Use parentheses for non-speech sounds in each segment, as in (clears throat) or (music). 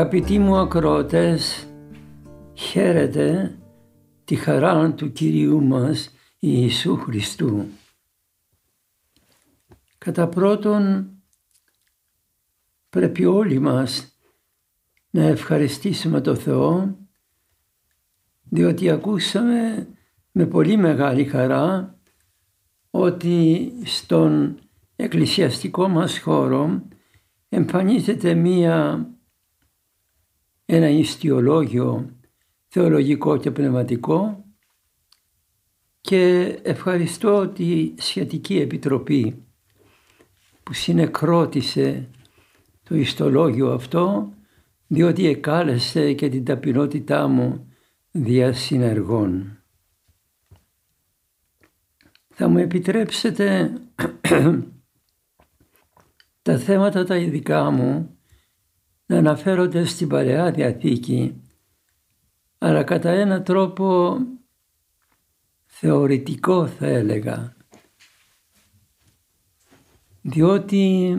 Αγαπητοί μου ακροατές, χαίρετε τη χαρά του Κυρίου μας Ιησού Χριστού. Κατά πρώτον, πρέπει όλοι μας να ευχαριστήσουμε το Θεό διότι ακούσαμε με πολύ μεγάλη χαρά ότι στον εκκλησιαστικό μας χώρο εμφανίζεται μία ένα ιστιολόγιο θεολογικό και πνευματικό και ευχαριστώ τη Σχετική Επιτροπή που συνεκρότησε το ιστολόγιο αυτό διότι εκάλεσε και την ταπεινότητά μου δια συνεργών. Θα μου επιτρέψετε (clears throat) τα θέματα τα ειδικά μου να αναφέρονται στην Παλαιά Διαθήκη αλλά κατά ένα τρόπο θεωρητικό θα έλεγα διότι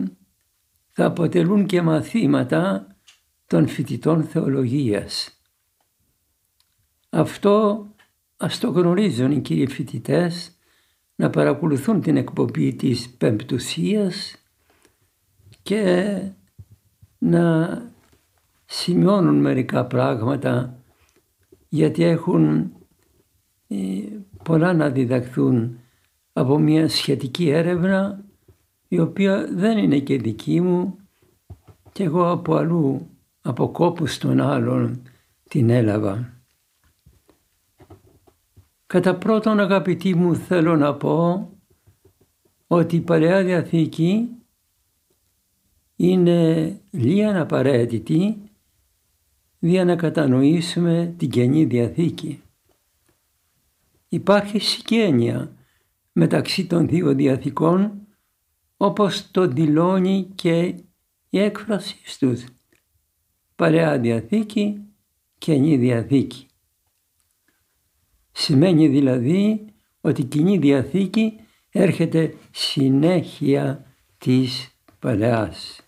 θα αποτελούν και μαθήματα των φοιτητών θεολογίας. Αυτό ας το γνωρίζουν οι κύριοι φοιτητές να παρακολουθούν την εκπομπή της Πεμπτουσίας και να σημειώνουν μερικά πράγματα γιατί έχουν ε, πολλά να διδαχθούν από μια σχετική έρευνα η οποία δεν είναι και δική μου και εγώ από αλλού, από κόπους των άλλων την έλαβα. Κατά πρώτον αγαπητοί μου θέλω να πω ότι η Παλαιά Διαθήκη είναι λίγα απαραίτητη για να κατανοήσουμε την Καινή Διαθήκη. Υπάρχει συγγένεια μεταξύ των δύο διαθήκων όπως το δηλώνει και η έκφραση τους. Παλαιά Διαθήκη, Καινή Διαθήκη. Σημαίνει δηλαδή ότι η Κοινή Διαθήκη έρχεται συνέχεια της Παλαιάς.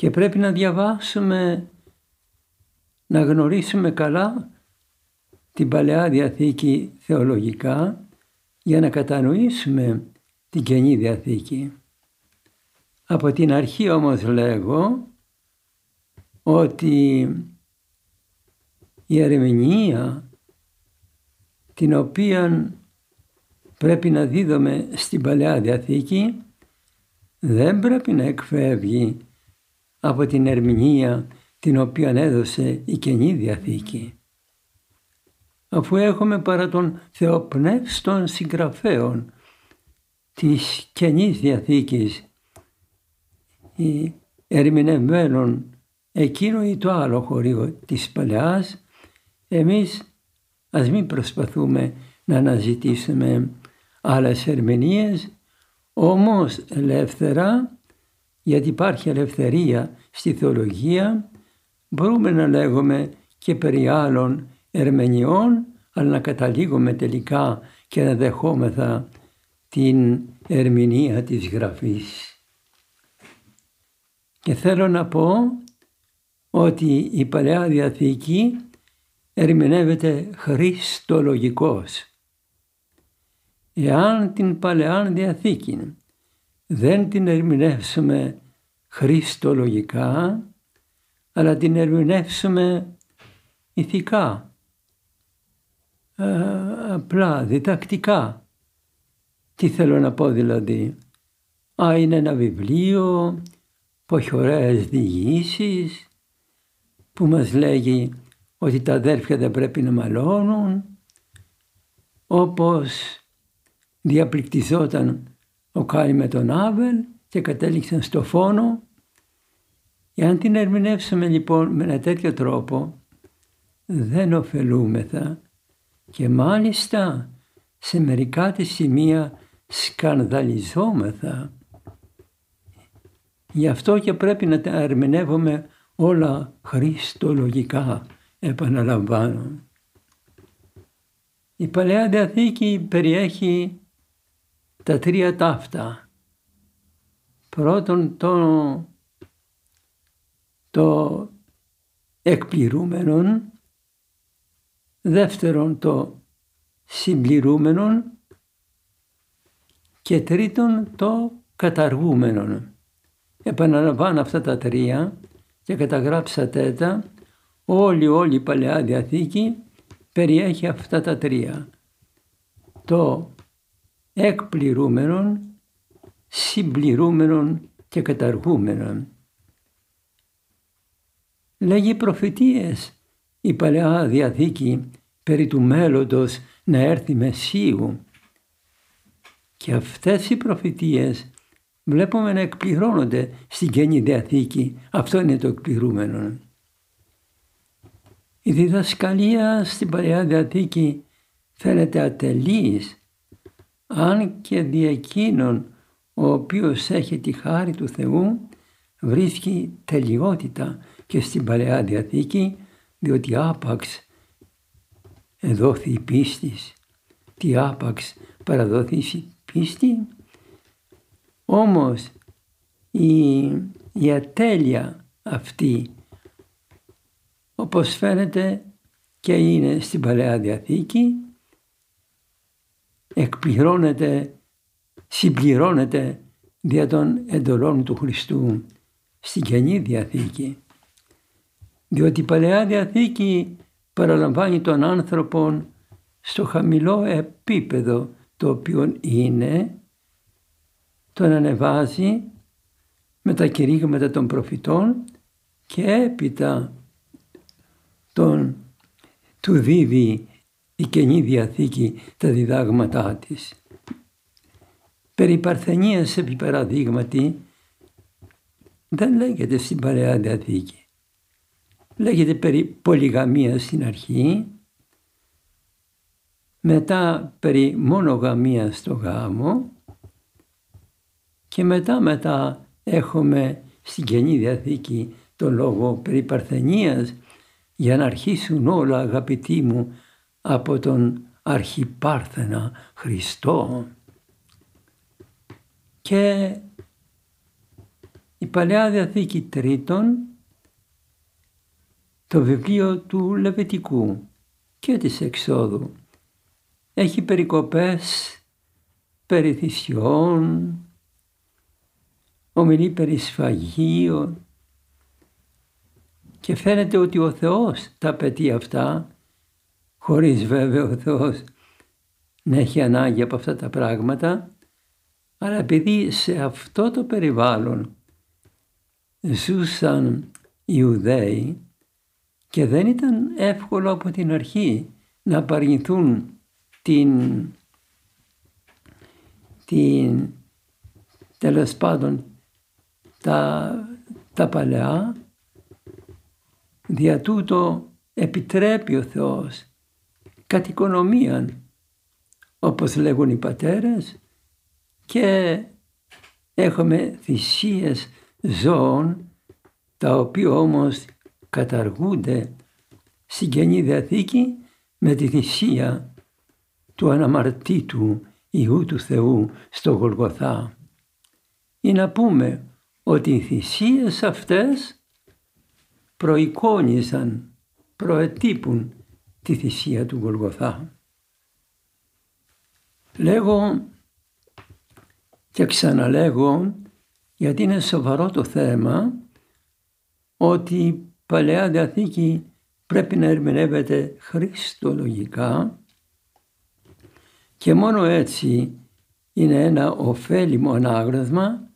Και πρέπει να διαβάσουμε, να γνωρίσουμε καλά την Παλαιά Διαθήκη θεολογικά για να κατανοήσουμε την Καινή Διαθήκη. Από την αρχή όμως λέγω ότι η ερμηνεία την οποία πρέπει να δίδουμε στην Παλαιά Διαθήκη δεν πρέπει να εκφεύγει από την ερμηνεία την οποία έδωσε η Καινή Διαθήκη. Αφού έχουμε παρά τον θεοπνεύστον συγγραφέων της Καινής Διαθήκης η ερμηνευμένων εκείνο ή το άλλο χωρίο της Παλαιάς, εμείς ας μην προσπαθούμε να αναζητήσουμε άλλες ερμηνείες, όμως ελεύθερα γιατί υπάρχει ελευθερία στη θεολογία, μπορούμε να λέγουμε και περί άλλων ερμηνεών, αλλά να καταλήγουμε τελικά και να δεχόμεθα την ερμηνεία της Γραφής. Και θέλω να πω ότι η Παλαιά Διαθήκη ερμηνεύεται χριστολογικός. Εάν την Παλαιά Διαθήκη δεν την ερμηνεύσουμε χριστολογικά, αλλά την ερμηνεύσουμε ηθικά, απλά, διδακτικά. Τι θέλω να πω δηλαδή. Α, είναι ένα βιβλίο που έχει ωραίες διηγήσεις, που μας λέγει ότι τα αδέρφια δεν πρέπει να μαλώνουν, όπως διαπληκτιζόταν ο Κάιν με τον Άβελ και κατέληξαν στο φόνο. Εάν την ερμηνεύσουμε λοιπόν με ένα τέτοιο τρόπο δεν ωφελούμεθα και μάλιστα σε μερικά της σημεία σκανδαλιζόμεθα. Γι' αυτό και πρέπει να τα ερμηνεύουμε όλα χριστολογικά, επαναλαμβάνω. Η Παλαιά Διαθήκη περιέχει τα τρία ταύτα. Πρώτον το, το εκπληρούμενον, δεύτερον το συμπληρούμενον και τρίτον το καταργούμενον. Επαναλαμβάνω αυτά τα τρία και καταγράψατε τα όλη όλη η Παλαιά Διαθήκη περιέχει αυτά τα τρία. Το εκπληρούμενον, συμπληρούμενον και καταργούμενον. Λέγει προφητείες η Παλαιά Διαθήκη περί του μέλλοντος να έρθει Μεσσίου. Και αυτές οι προφητείες βλέπουμε να εκπληρώνονται στην Καινή Διαθήκη. Αυτό είναι το εκπληρούμενο. Η διδασκαλία στην Παλαιά Διαθήκη φαίνεται ατελής αν και δι' εκείνον ο οποίος έχει τη χάρη του Θεού βρίσκει τελειότητα και στην Παλαιά Διαθήκη διότι άπαξ εδόθη η πίστης, τι άπαξ παραδόθη η πίστη. Όμως η, η ατέλεια αυτή όπως φαίνεται και είναι στην Παλαιά Διαθήκη εκπληρώνεται, συμπληρώνεται δια των εντολών του Χριστού στην Καινή Διαθήκη. Διότι η Παλαιά Διαθήκη παραλαμβάνει τον άνθρωπο στο χαμηλό επίπεδο το οποίο είναι, τον ανεβάζει με τα κηρύγματα των προφητών και έπειτα τον, του δίδει η Καινή Διαθήκη τα διδάγματά της. Περί παρθενίας επί παραδείγματι δεν λέγεται στην Παλαιά Διαθήκη. Λέγεται περί πολυγαμίας στην αρχή, μετά περί μονογαμίας στο γάμο και μετά μετά έχουμε στην Καινή Διαθήκη το λόγο περί παρθενίας για να αρχίσουν όλα αγαπητοί μου από τον Αρχιπάρθενα Χριστό. Και η Παλαιά Διαθήκη Τρίτον, το βιβλίο του Λεβετικού και της Εξόδου, έχει περικοπές περί θυσιών, ομιλεί περί σφαγίων και φαίνεται ότι ο Θεός τα απαιτεί αυτά χωρίς βέβαια ο Θεός να έχει ανάγκη από αυτά τα πράγματα, αλλά επειδή σε αυτό το περιβάλλον ζούσαν οι Ιουδαίοι και δεν ήταν εύκολο από την αρχή να απαρνηθούν την, την τέλος πάντων τα, τα παλαιά, δια τούτο επιτρέπει ο Θεός κατ' οικονομίαν, όπως λέγουν οι πατέρες και έχουμε θυσίες ζώων τα οποία όμως καταργούνται στην Καινή Διαθήκη με τη θυσία του αναμαρτήτου Ιού του Θεού στο Γολγοθά. Ή να πούμε ότι οι θυσίες αυτές προεικόνιζαν, προετύπουν τη θυσία του Γολγοθά. Λέγω και ξαναλέγω γιατί είναι σοβαρό το θέμα ότι η Παλαιά Διαθήκη πρέπει να ερμηνεύεται χριστολογικά και μόνο έτσι είναι ένα ωφέλιμο ανάγνωσμα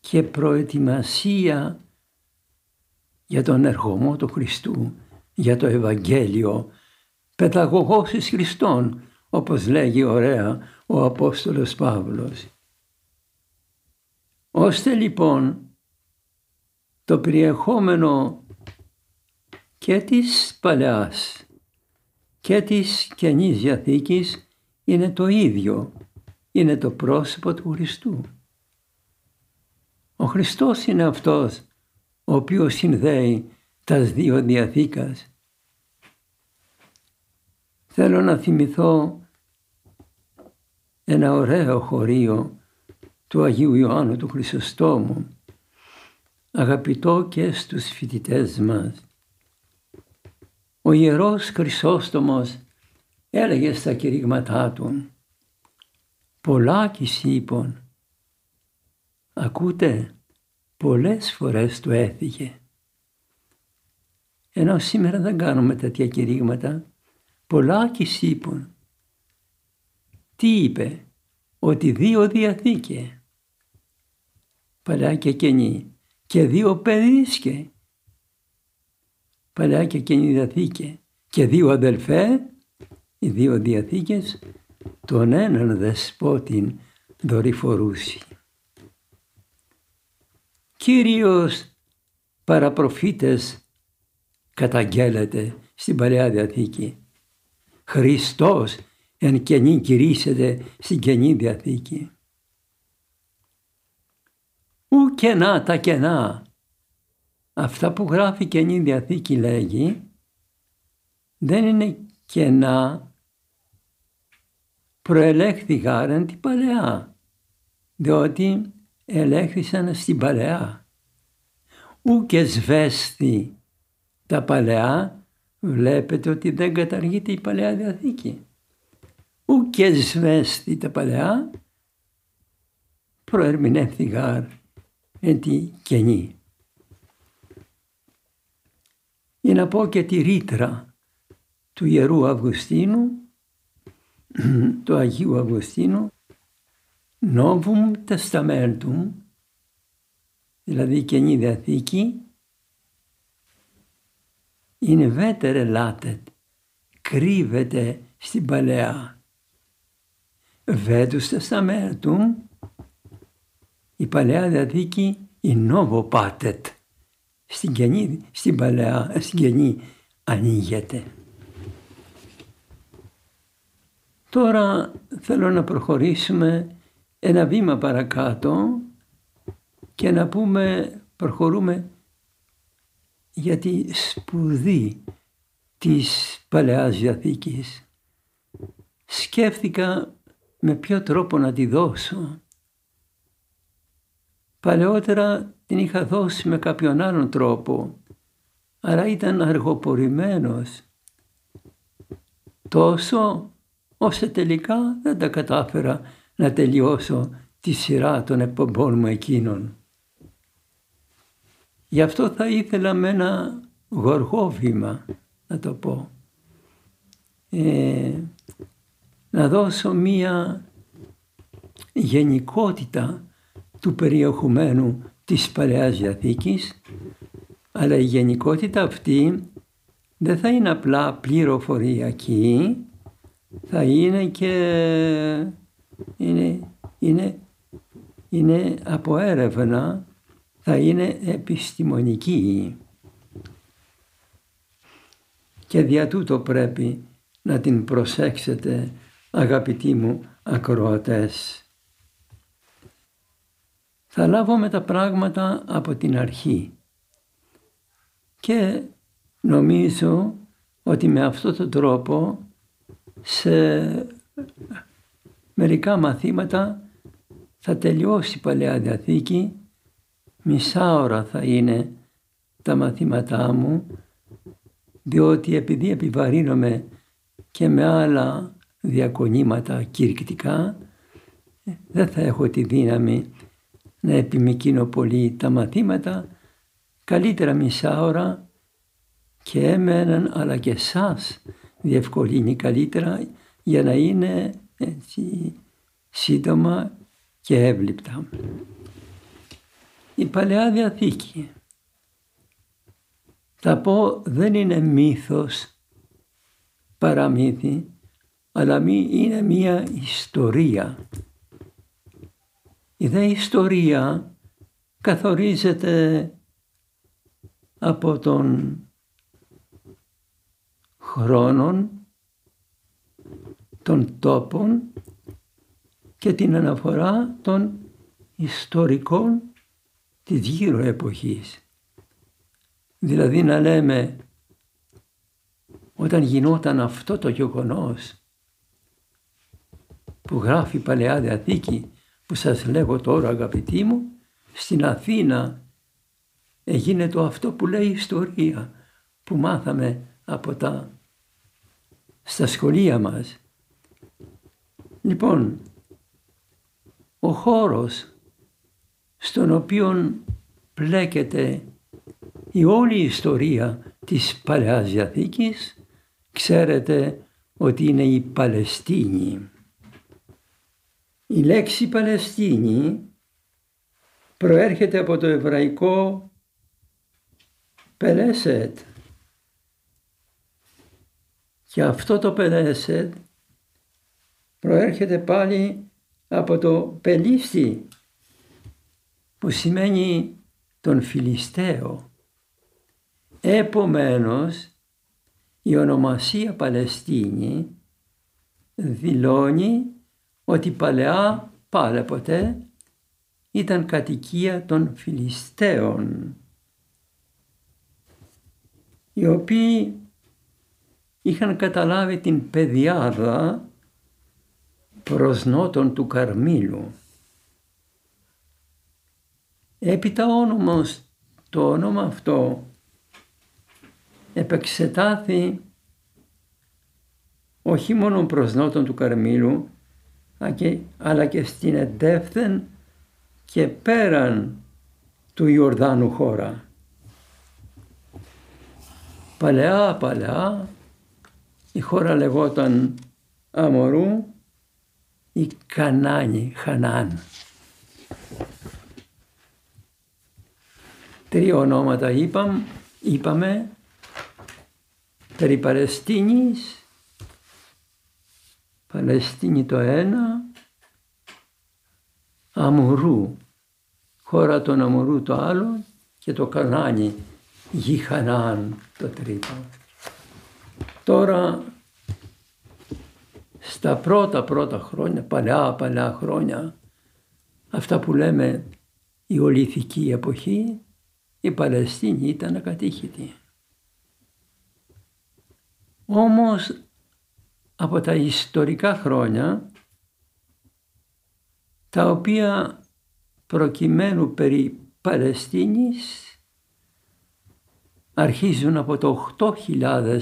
και προετοιμασία για τον ερχομό του Χριστού για το Ευαγγέλιο, παιδαγωγός εις Χριστόν, όπως λέγει ωραία ο Απόστολος Παύλος. Ώστε λοιπόν το περιεχόμενο και της Παλαιάς και της Καινής Διαθήκης είναι το ίδιο, είναι το πρόσωπο του Χριστού. Ο Χριστός είναι αυτός ο οποίος συνδέει τας δύο διαθήκας. Θέλω να θυμηθώ ένα ωραίο χωρίο του Αγίου Ιωάννου του Χρυσοστόμου, αγαπητό και στους φοιτητές μας. Ο Ιερός Χρυσόστομος έλεγε στα κηρύγματά του «Πολλά είπων». Ακούτε, πολλές φορές του έφυγε. Ενώ σήμερα δεν κάνουμε τέτοια κηρύγματα, πολλά είπων. Τι είπε, ότι δύο διαθήκε. Παλιά και καινή και δύο παιδίσκε. Παλιά και καινή διαθήκε και δύο αδελφέ, οι δύο διαθήκες, τον έναν δεσπότην δορυφορούσι. Κύριος παραπροφήτες καταγγέλλεται στην Παλαιά Διαθήκη. Χριστός εν καινή κηρύσσεται στην Καινή Διαθήκη. Ου κενά τα κενά. Αυτά που γράφει η Καινή Διαθήκη λέγει δεν είναι κενά προελέχθη γάρεν την Παλαιά διότι ελέγχθησαν στην Παλαιά. Ου και σβέστη τα Παλαιά βλέπετε ότι δεν καταργείται η Παλαιά Διαθήκη ου και σβέστη τα παλαιά, προερμηνεύθηγαρ εν τη καινή. Για να πω και τη ρήτρα του Ιερού Αυγουστίνου, (clears throat) του Αγίου Αυγουστίνου, Novum Testamentum, δηλαδή Καινή Διαθήκη, είναι βέτερε λάτετ, κρύβεται στην Παλαιά. Βέτους Τεσταμέντου η Παλαιά Διαθήκη η Νόβο Πάτετ στην Καινή, στην Παλαιά, στην Καινή ανοίγεται. Τώρα θέλω να προχωρήσουμε ένα βήμα παρακάτω και να πούμε, προχωρούμε για τη σπουδή της Παλαιάς Διαθήκης. Σκέφτηκα με ποιο τρόπο να τη δώσω. Παλαιότερα την είχα δώσει με κάποιον άλλον τρόπο, αλλά ήταν αργοπορημένος. Τόσο ώστε τελικά δεν τα κατάφερα να τελειώσω τη σειρά των εκπομπών μου εκείνων. Γι' αυτό θα ήθελα με ένα γοργό βήμα να το πω. Ε, να δώσω μία γενικότητα του περιεχομένου της Παλαιάς Διαθήκης, αλλά η γενικότητα αυτή δεν θα είναι απλά πληροφοριακή, θα είναι και είναι, είναι, είναι από έρευνα, θα είναι επιστημονική. Και δια τούτο πρέπει να την προσέξετε αγαπητοί μου ακροατές. Θα λάβουμε τα πράγματα από την αρχή και νομίζω ότι με αυτόν τον τρόπο σε μερικά μαθήματα θα τελειώσει η Παλαιά Διαθήκη, μισά ώρα θα είναι τα μαθήματά μου, διότι επειδή επιβαρύνομαι και με άλλα διακονήματα κηρυκτικά, δεν θα έχω τη δύναμη να επιμηκύνω πολύ τα μαθήματα, καλύτερα μισά ώρα και εμέναν αλλά και εσάς διευκολύνει καλύτερα για να είναι έτσι, σύντομα και εύληπτα. Η Παλαιά Διαθήκη θα πω δεν είναι μύθος παραμύθι αλλά είναι μία ιστορία. Η δε ιστορία καθορίζεται από τον χρόνων, των τόπων και την αναφορά των ιστορικών της γύρω εποχής. Δηλαδή να λέμε όταν γινόταν αυτό το γεγονός που γράφει η Παλαιά Διαθήκη που σας λέγω τώρα αγαπητοί μου στην Αθήνα έγινε το αυτό που λέει η ιστορία που μάθαμε από τα στα σχολεία μας. Λοιπόν, ο χώρος στον οποίο πλέκεται η όλη ιστορία της Παλαιάς Διαθήκης ξέρετε ότι είναι η Παλαιστίνη. Η λέξη Παλαιστίνη προέρχεται από το εβραϊκό Πελέσετ και αυτό το Πελέσετ προέρχεται πάλι από το Πελίστη που σημαίνει τον Φιλιστέο. Επομένως η ονομασία Παλαιστίνη δηλώνει ότι παλαιά πάλε ποτέ ήταν κατοικία των Φιλιστέων οι οποίοι είχαν καταλάβει την πεδιάδα προς νότον του Καρμίλου. Έπειτα όνομος, το όνομα αυτό επεξετάθη όχι μόνο προς νότον του Καρμίλου αλλά και στην εντεύθεν και πέραν του Ιορδάνου χώρα. Παλαιά, παλαιά, η χώρα λεγόταν Αμορού ή Κανάνη, Χανάν. Τρία ονόματα είπαμε, είπαμε. Περί Παλαιστίνης, Παλαιστίνη το ένα, Αμουρού, χώρα των Αμουρού το άλλο και το Κανάνι, γη Χανάν το τρίτο. Τώρα στα πρώτα πρώτα χρόνια, παλιά παλιά χρόνια, αυτά που λέμε η ολιθική εποχή, η Παλαιστίνη ήταν ακατήχητη. Όμως από τα ιστορικά χρόνια, τα οποία προκειμένου περί Παλαιστίνης αρχίζουν από το 8.000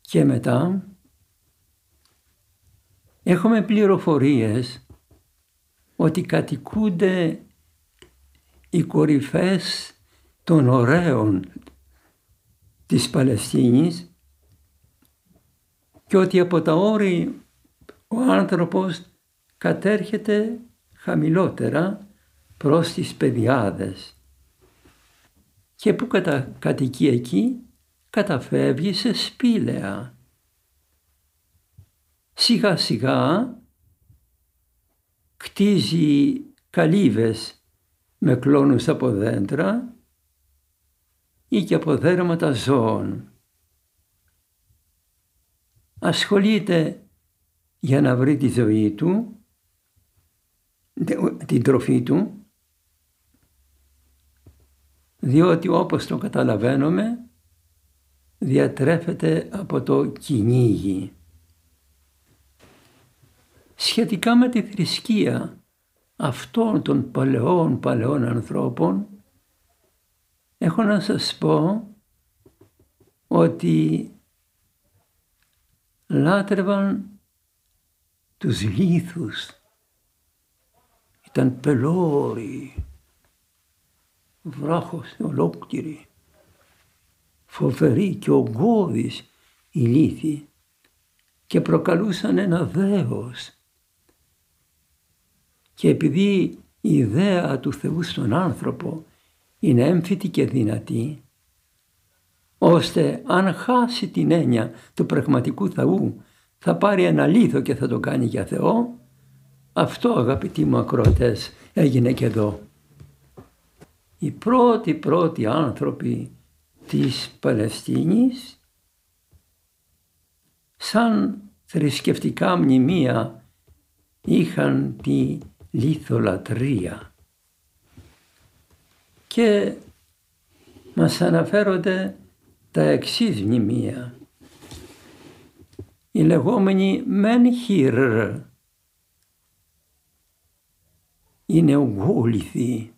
και μετά έχουμε πληροφορίες ότι κατοικούνται οι κορυφές των ωραίων της Παλαιστίνης και ότι από τα όρη ο άνθρωπος κατέρχεται χαμηλότερα προς τις παιδιάδες και που κατα, κατοικεί εκεί καταφεύγει σε σπήλαια. Σιγά σιγά κτίζει καλύβες με κλόνους από δέντρα ή και από δέρματα ζώων. Ασχολείται για να βρει τη ζωή του, την τροφή του, διότι όπως το καταλαβαίνουμε διατρέφεται από το κυνήγι. Σχετικά με τη θρησκεία αυτών των παλαιών παλαιών ανθρώπων έχω να σας πω ότι λάτρευαν τους λίθους. Ήταν πελώροι, βράχος ολόκληροι φοβεροί και ογκώδεις ηλίθιοι και προκαλούσαν ένα δέος. Και επειδή η ιδέα του Θεού στον άνθρωπο είναι έμφυτη και δυνατή, ώστε αν χάσει την έννοια του πραγματικού Θεού θα πάρει ένα λίθο και θα το κάνει για Θεό. Αυτό αγαπητοί μου ακροατές έγινε και εδώ. Οι πρώτοι πρώτοι άνθρωποι της Παλαιστίνης σαν θρησκευτικά μνημεία είχαν τη λιθολατρία και μας αναφέρονται τα εξής μνημεία. Η λεγόμενη Μενχύρ είναι ουγόληθοι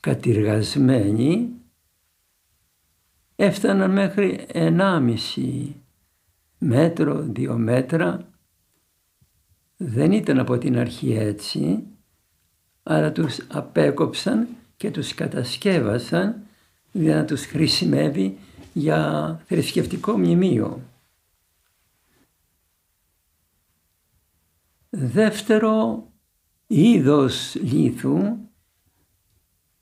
κατηργασμένοι έφταναν μέχρι 1,5 μέτρο, δύο μέτρα. Δεν ήταν από την αρχή έτσι, αλλά τους απέκοψαν και τους κατασκεύασαν για να τους χρησιμεύει για θρησκευτικό μνημείο. Δεύτερο είδος λίθου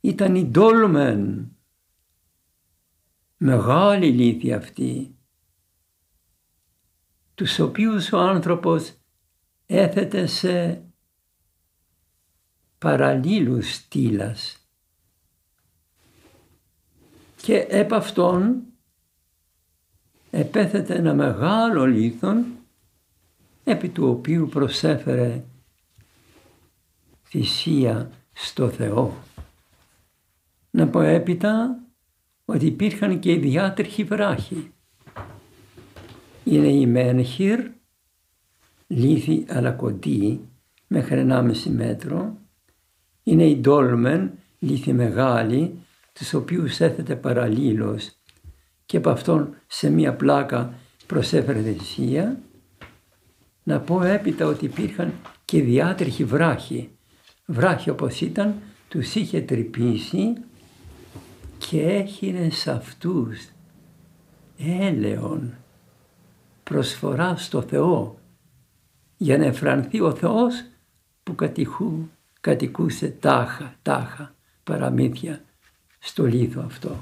ήταν η ντόλμεν. Μεγάλη λύθη αυτή, τους οποίους ο άνθρωπος έθετε σε παραλλήλους στήλας και επ' αυτόν επέθετε ένα μεγάλο λίθον επί του οποίου προσέφερε θυσία στο Θεό. Να πω έπειτα ότι υπήρχαν και οι διάτρεχοι βράχοι. Είναι η Μένχυρ, λίθη αλλά κοντή, μέχρι 1,5 μέτρο. Είναι η Ντόλμεν, λίθη μεγάλη, τους οποίους έθετε παραλλήλως και από αυτόν σε μία πλάκα προσέφερε θυσία. Να πω έπειτα ότι υπήρχαν και διάτρεχοι βράχοι. Βράχοι όπως ήταν τους είχε τρυπήσει και έχινε σε αυτούς έλεον προσφορά στο Θεό για να εφρανθεί ο Θεός που κατηχού, κατοικούσε τάχα, τάχα παραμύθια στο λίθο αυτό.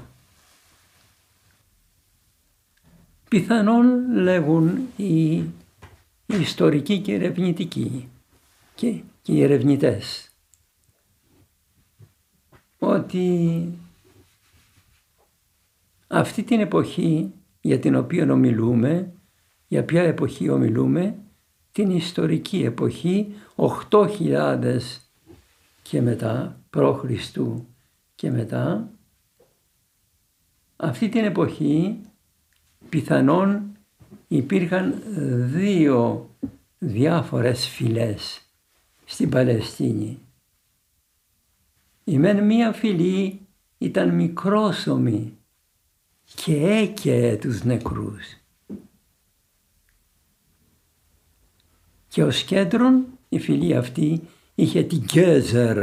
Πιθανόν λέγουν οι, οι ιστορικοί και ερευνητικοί και, και οι ερευνητές ότι αυτή την εποχή για την οποία ομιλούμε, για ποια εποχή ομιλούμε, την ιστορική εποχή 8.000 και μετά, π.Χ. και μετά, αυτή την εποχή πιθανόν υπήρχαν δύο διάφορες φυλές στην Παλαιστίνη. Η μεν μία φυλή ήταν μικρόσωμη και έκαιε τους νεκρούς. Και ως κέντρον η φυλή αυτή είχε την Γκέζερ.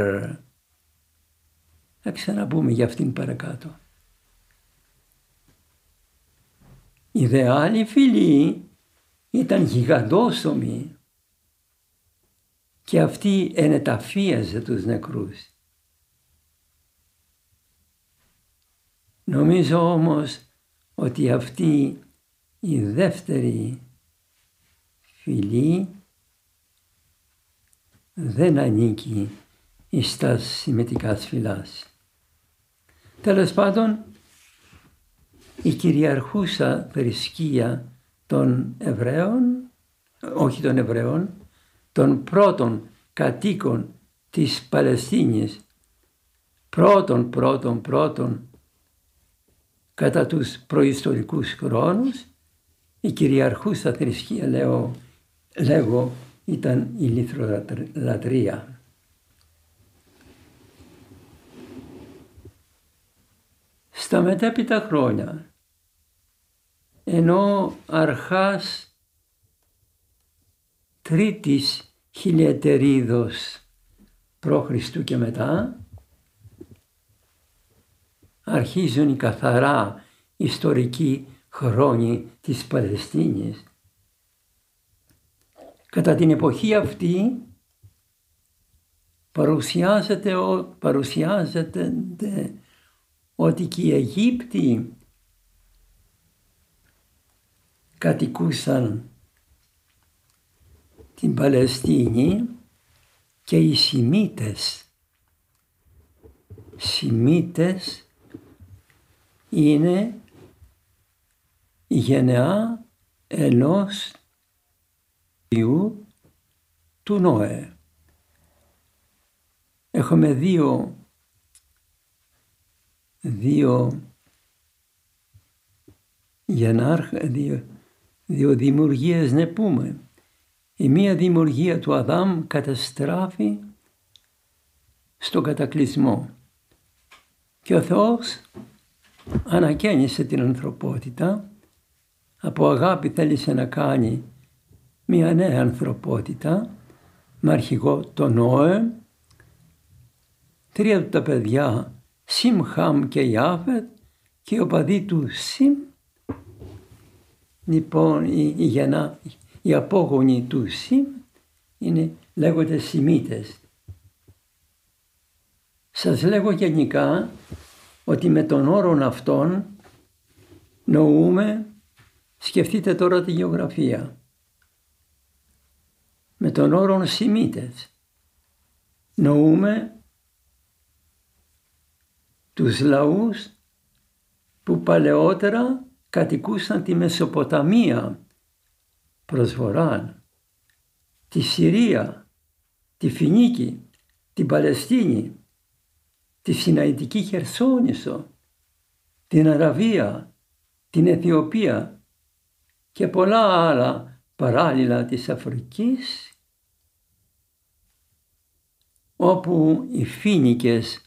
Θα ξαναπούμε για αυτήν παρακάτω. Η δε άλλη φυλή ήταν γιγαντόσωμη και αυτή ενεταφίαζε τους νεκρούς. Νομίζω όμως ότι αυτή η δεύτερη φυλή δεν ανήκει στα συμμετικά φυλάς. Τέλος πάντων, η κυριαρχούσα θρησκεία των Εβραίων, όχι των Εβραίων, των πρώτων κατοίκων της Παλαιστίνης, πρώτων, πρώτων, πρώτων κατά τους προϊστορικούς χρόνους η κυριαρχούσα θρησκεία λέω, λέγω ήταν η λιθρολατρεία. Στα μετέπειτα χρόνια ενώ αρχάς τρίτης χιλιατερίδος π.Χ. και μετά αρχίζουν οι καθαρά ιστορικοί χρόνοι της Παλαιστίνης. Κατά την εποχή αυτή παρουσιάζεται, παρουσιάζεται ότι και οι Αιγύπτιοι κατοικούσαν την Παλαιστίνη και οι Σιμίτες. Σιμίτες είναι η γενεά ενός Ιού του Νόε. Έχουμε δύο, δύο γενάρχα, δύο, δύο δημιουργίες να πούμε. Η μία δημιουργία του Αδάμ καταστράφει στον κατακλυσμό. Και ο Θεός ανακαίνισε την ανθρωπότητα, από αγάπη θέλησε να κάνει μια νέα ανθρωπότητα με αρχηγό τον Νόε, τρία του τα παιδιά Σιμ, Χαμ και Ιάφετ και ο παδί του Σιμ, λοιπόν η, η, γενά, η απόγονοι του Σιμ είναι, λέγονται Σιμίτες. Σας λέγω γενικά ότι με τον όρο αυτόν νοούμε, σκεφτείτε τώρα τη γεωγραφία, με τον όρο Σιμίτες νοούμε τους λαούς που παλαιότερα κατοικούσαν τη Μεσοποταμία προς βορράν, τη Συρία, τη Φινίκη, την Παλαιστίνη, τη Σιναϊτική Χερσόνησο, την Αραβία, την Αιθιοπία και πολλά άλλα παράλληλα της Αφρικής όπου οι Φίνικες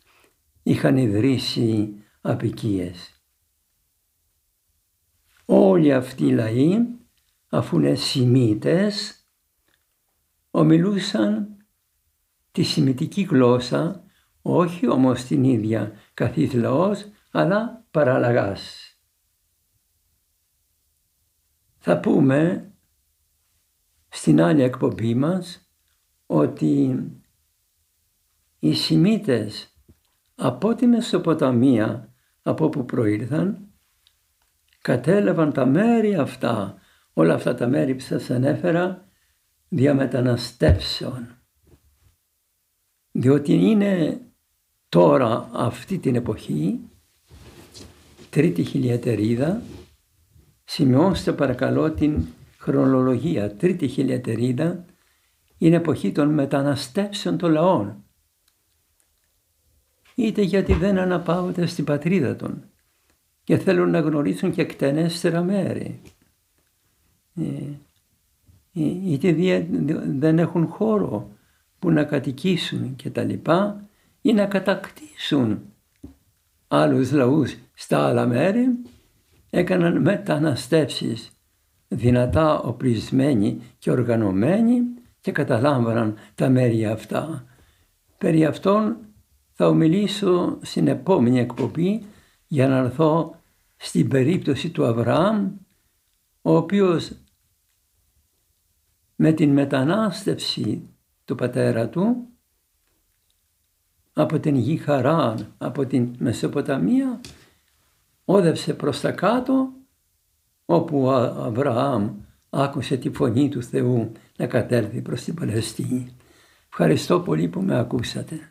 είχαν ιδρύσει απικίες. Όλοι αυτοί οι λαοί, αφού είναι Σιμίτες, ομιλούσαν τη σημιτική γλώσσα, όχι όμως την ίδια καθής λαός, αλλά παραλλαγάς. Θα πούμε στην άλλη εκπομπή μας ότι οι Σιμίτες από τη Μεσοποταμία από όπου προήλθαν κατέλαβαν τα μέρη αυτά, όλα αυτά τα μέρη που σας ανέφερα διαμεταναστεύσεων. Διότι είναι τώρα αυτή την εποχή, τρίτη χιλιατερίδα, σημειώστε παρακαλώ την χρονολογία, τρίτη χιλιατερίδα, είναι εποχή των μεταναστεύσεων των λαών είτε γιατί δεν αναπαύονται στην πατρίδα των και θέλουν να γνωρίσουν και εκτενέστερα μέρη. Ε, ε, είτε δεν έχουν χώρο που να κατοικήσουν και τα λοιπά ή να κατακτήσουν άλλους λαούς στα άλλα μέρη έκαναν μεταναστεύσεις δυνατά οπλισμένοι και οργανωμένοι και καταλάμβαναν τα μέρη αυτά. Περί αυτών θα ομιλήσω στην επόμενη εκπομπή για να έρθω στην περίπτωση του Αβραάμ, ο οποίος με την μετανάστευση του πατέρα του από την γη Χαράν, από την Μεσοποταμία, όδευσε προς τα κάτω, όπου ο Αβραάμ άκουσε τη φωνή του Θεού να κατέλθει προς την Παλαιστίνη. Ευχαριστώ πολύ που με ακούσατε.